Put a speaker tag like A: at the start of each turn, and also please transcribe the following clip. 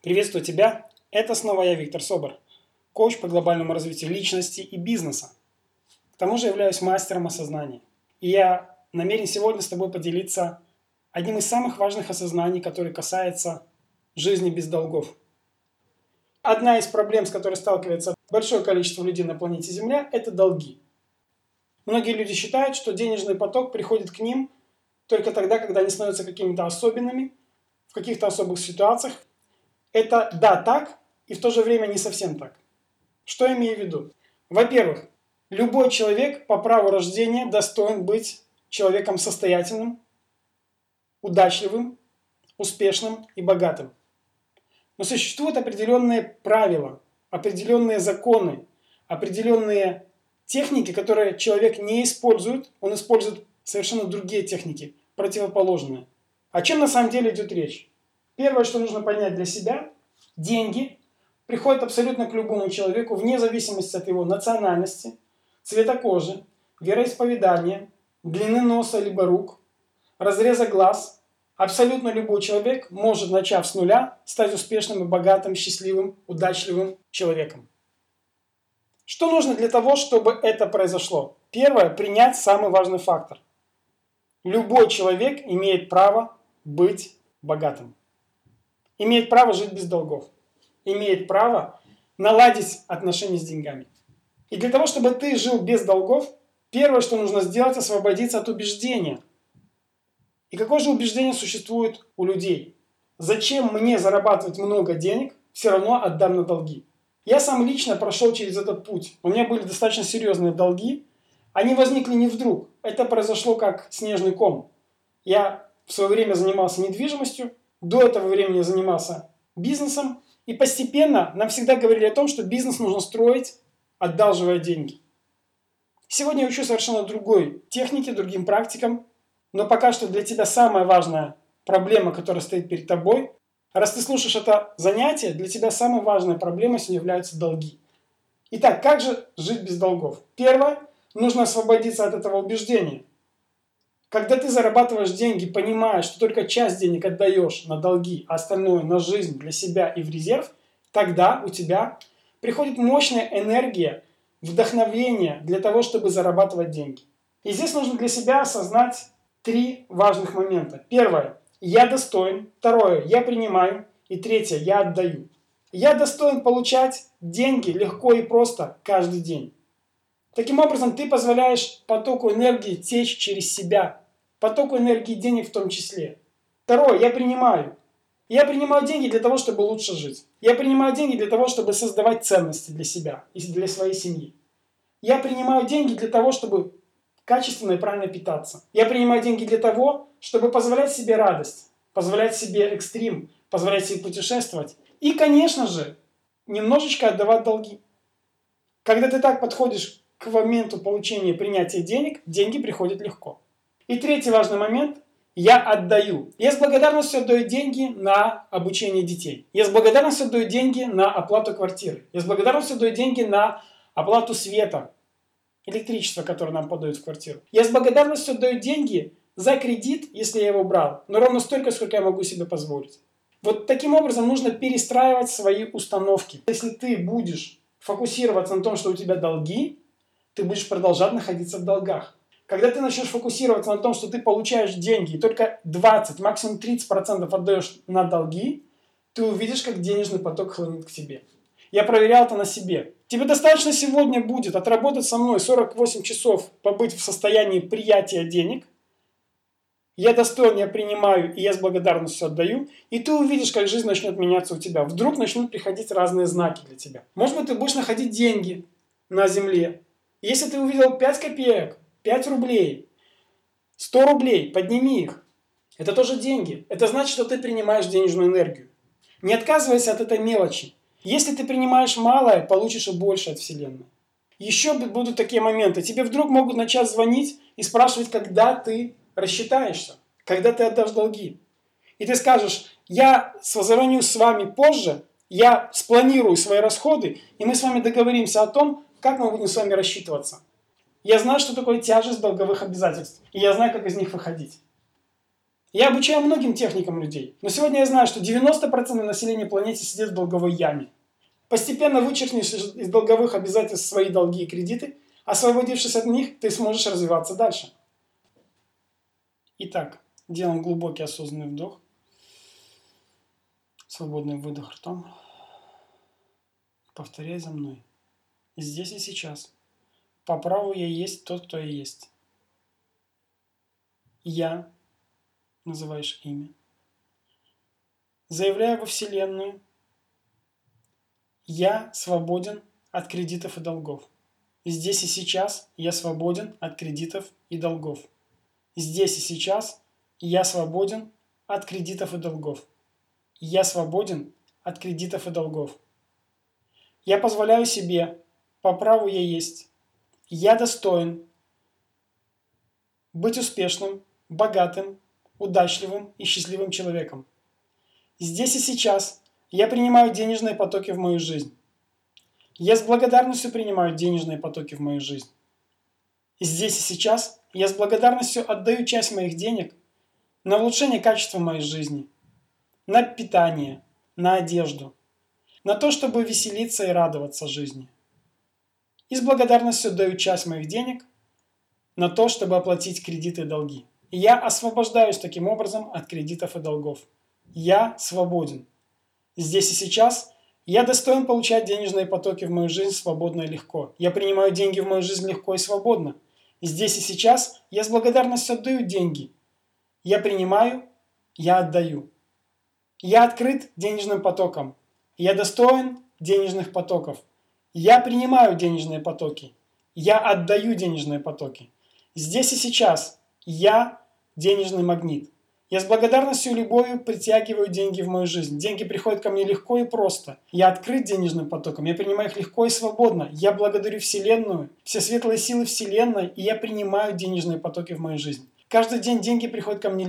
A: Приветствую тебя! Это снова я, Виктор Собор, коуч по глобальному развитию личности и бизнеса. К тому же являюсь мастером осознания. И я намерен сегодня с тобой поделиться одним из самых важных осознаний, который касается жизни без долгов. Одна из проблем, с которой сталкивается большое количество людей на планете Земля, это долги. Многие люди считают, что денежный поток приходит к ним только тогда, когда они становятся какими-то особенными, в каких-то особых ситуациях. Это да, так, и в то же время не совсем так. Что я имею в виду? Во-первых, любой человек по праву рождения достоин быть человеком состоятельным, удачливым, успешным и богатым. Но существуют определенные правила, определенные законы, определенные техники, которые человек не использует, он использует совершенно другие техники, противоположные. О чем на самом деле идет речь? Первое, что нужно понять для себя, деньги приходят абсолютно к любому человеку, вне зависимости от его национальности, цвета кожи, вероисповедания, длины носа либо рук, разреза глаз. Абсолютно любой человек может, начав с нуля, стать успешным и богатым, счастливым, удачливым человеком. Что нужно для того, чтобы это произошло? Первое – принять самый важный фактор. Любой человек имеет право быть богатым. Имеет право жить без долгов. Имеет право наладить отношения с деньгами. И для того, чтобы ты жил без долгов, первое, что нужно сделать, освободиться от убеждения. И какое же убеждение существует у людей? Зачем мне зарабатывать много денег, все равно отдам на долги? Я сам лично прошел через этот путь. У меня были достаточно серьезные долги. Они возникли не вдруг. Это произошло как снежный ком. Я в свое время занимался недвижимостью. До этого времени занимался бизнесом. И постепенно нам всегда говорили о том, что бизнес нужно строить, одалживая деньги. Сегодня я учу совершенно другой технике, другим практикам. Но пока что для тебя самая важная проблема, которая стоит перед тобой, Раз ты слушаешь это занятие, для тебя самой важной проблемой сегодня являются долги. Итак, как же жить без долгов? Первое, нужно освободиться от этого убеждения. Когда ты зарабатываешь деньги, понимая, что только часть денег отдаешь на долги, а остальное на жизнь для себя и в резерв, тогда у тебя приходит мощная энергия, вдохновение для того, чтобы зарабатывать деньги. И здесь нужно для себя осознать три важных момента. Первое я достоин. Второе, я принимаю. И третье, я отдаю. Я достоин получать деньги легко и просто каждый день. Таким образом, ты позволяешь потоку энергии течь через себя. Потоку энергии денег в том числе. Второе, я принимаю. Я принимаю деньги для того, чтобы лучше жить. Я принимаю деньги для того, чтобы создавать ценности для себя и для своей семьи. Я принимаю деньги для того, чтобы качественно и правильно питаться. Я принимаю деньги для того, чтобы позволять себе радость, позволять себе экстрим, позволять себе путешествовать. И, конечно же, немножечко отдавать долги. Когда ты так подходишь к моменту получения и принятия денег, деньги приходят легко. И третий важный момент – я отдаю. Я с благодарностью отдаю деньги на обучение детей. Я с благодарностью отдаю деньги на оплату квартиры. Я с благодарностью отдаю деньги на оплату света, электричество, которое нам подают в квартиру. Я с благодарностью отдаю деньги за кредит, если я его брал, но ровно столько, сколько я могу себе позволить. Вот таким образом нужно перестраивать свои установки. Если ты будешь фокусироваться на том, что у тебя долги, ты будешь продолжать находиться в долгах. Когда ты начнешь фокусироваться на том, что ты получаешь деньги, и только 20, максимум 30% отдаешь на долги, ты увидишь, как денежный поток хлынет к тебе. Я проверял это на себе. Тебе достаточно сегодня будет отработать со мной 48 часов, побыть в состоянии приятия денег. Я достоин, я принимаю, и я с благодарностью отдаю. И ты увидишь, как жизнь начнет меняться у тебя. Вдруг начнут приходить разные знаки для тебя. Может быть, ты будешь находить деньги на земле. Если ты увидел 5 копеек, 5 рублей, 100 рублей, подними их. Это тоже деньги. Это значит, что ты принимаешь денежную энергию. Не отказывайся от этой мелочи. Если ты принимаешь малое, получишь и больше от Вселенной. Еще будут такие моменты. Тебе вдруг могут начать звонить и спрашивать, когда ты рассчитаешься, когда ты отдашь долги. И ты скажешь, я созвоню с вами позже, я спланирую свои расходы, и мы с вами договоримся о том, как мы будем с вами рассчитываться. Я знаю, что такое тяжесть долговых обязательств, и я знаю, как из них выходить. Я обучаю многим техникам людей, но сегодня я знаю, что 90% населения планеты сидит в долговой яме. Постепенно вычеркнешь из долговых обязательств свои долги и кредиты, освободившись от них, ты сможешь развиваться дальше. Итак, делаем глубокий осознанный вдох, свободный выдох ртом. Повторяй за мной. Здесь и сейчас. По праву я есть тот, кто я есть. Я, называешь имя, заявляю во Вселенную, я свободен от кредитов и долгов. Здесь и сейчас я свободен от кредитов и долгов. Здесь и сейчас я свободен от кредитов и долгов. Я свободен от кредитов и долгов. Я позволяю себе, по праву я есть. Я достоин быть успешным, богатым, удачливым и счастливым человеком. Здесь и сейчас я принимаю денежные потоки в мою жизнь. Я с благодарностью принимаю денежные потоки в мою жизнь. Здесь и сейчас я с благодарностью отдаю часть моих денег на улучшение качества моей жизни, на питание, на одежду, на то, чтобы веселиться и радоваться жизни. И с благодарностью отдаю часть моих денег на то, чтобы оплатить кредиты и долги. И я освобождаюсь таким образом от кредитов и долгов. Я свободен. Здесь и сейчас я достоин получать денежные потоки в мою жизнь свободно и легко. Я принимаю деньги в мою жизнь легко и свободно. Здесь и сейчас я с благодарностью отдаю деньги. Я принимаю, я отдаю. Я открыт денежным потоком. Я достоин денежных потоков. Я принимаю денежные потоки. Я отдаю денежные потоки. Здесь и сейчас я денежный магнит. Я с благодарностью и любовью притягиваю деньги в мою жизнь. Деньги приходят ко мне легко и просто. Я открыт денежным потоком, я принимаю их легко и свободно. Я благодарю Вселенную, все светлые силы Вселенной, и я принимаю денежные потоки в мою жизнь. Каждый день деньги приходят ко мне легко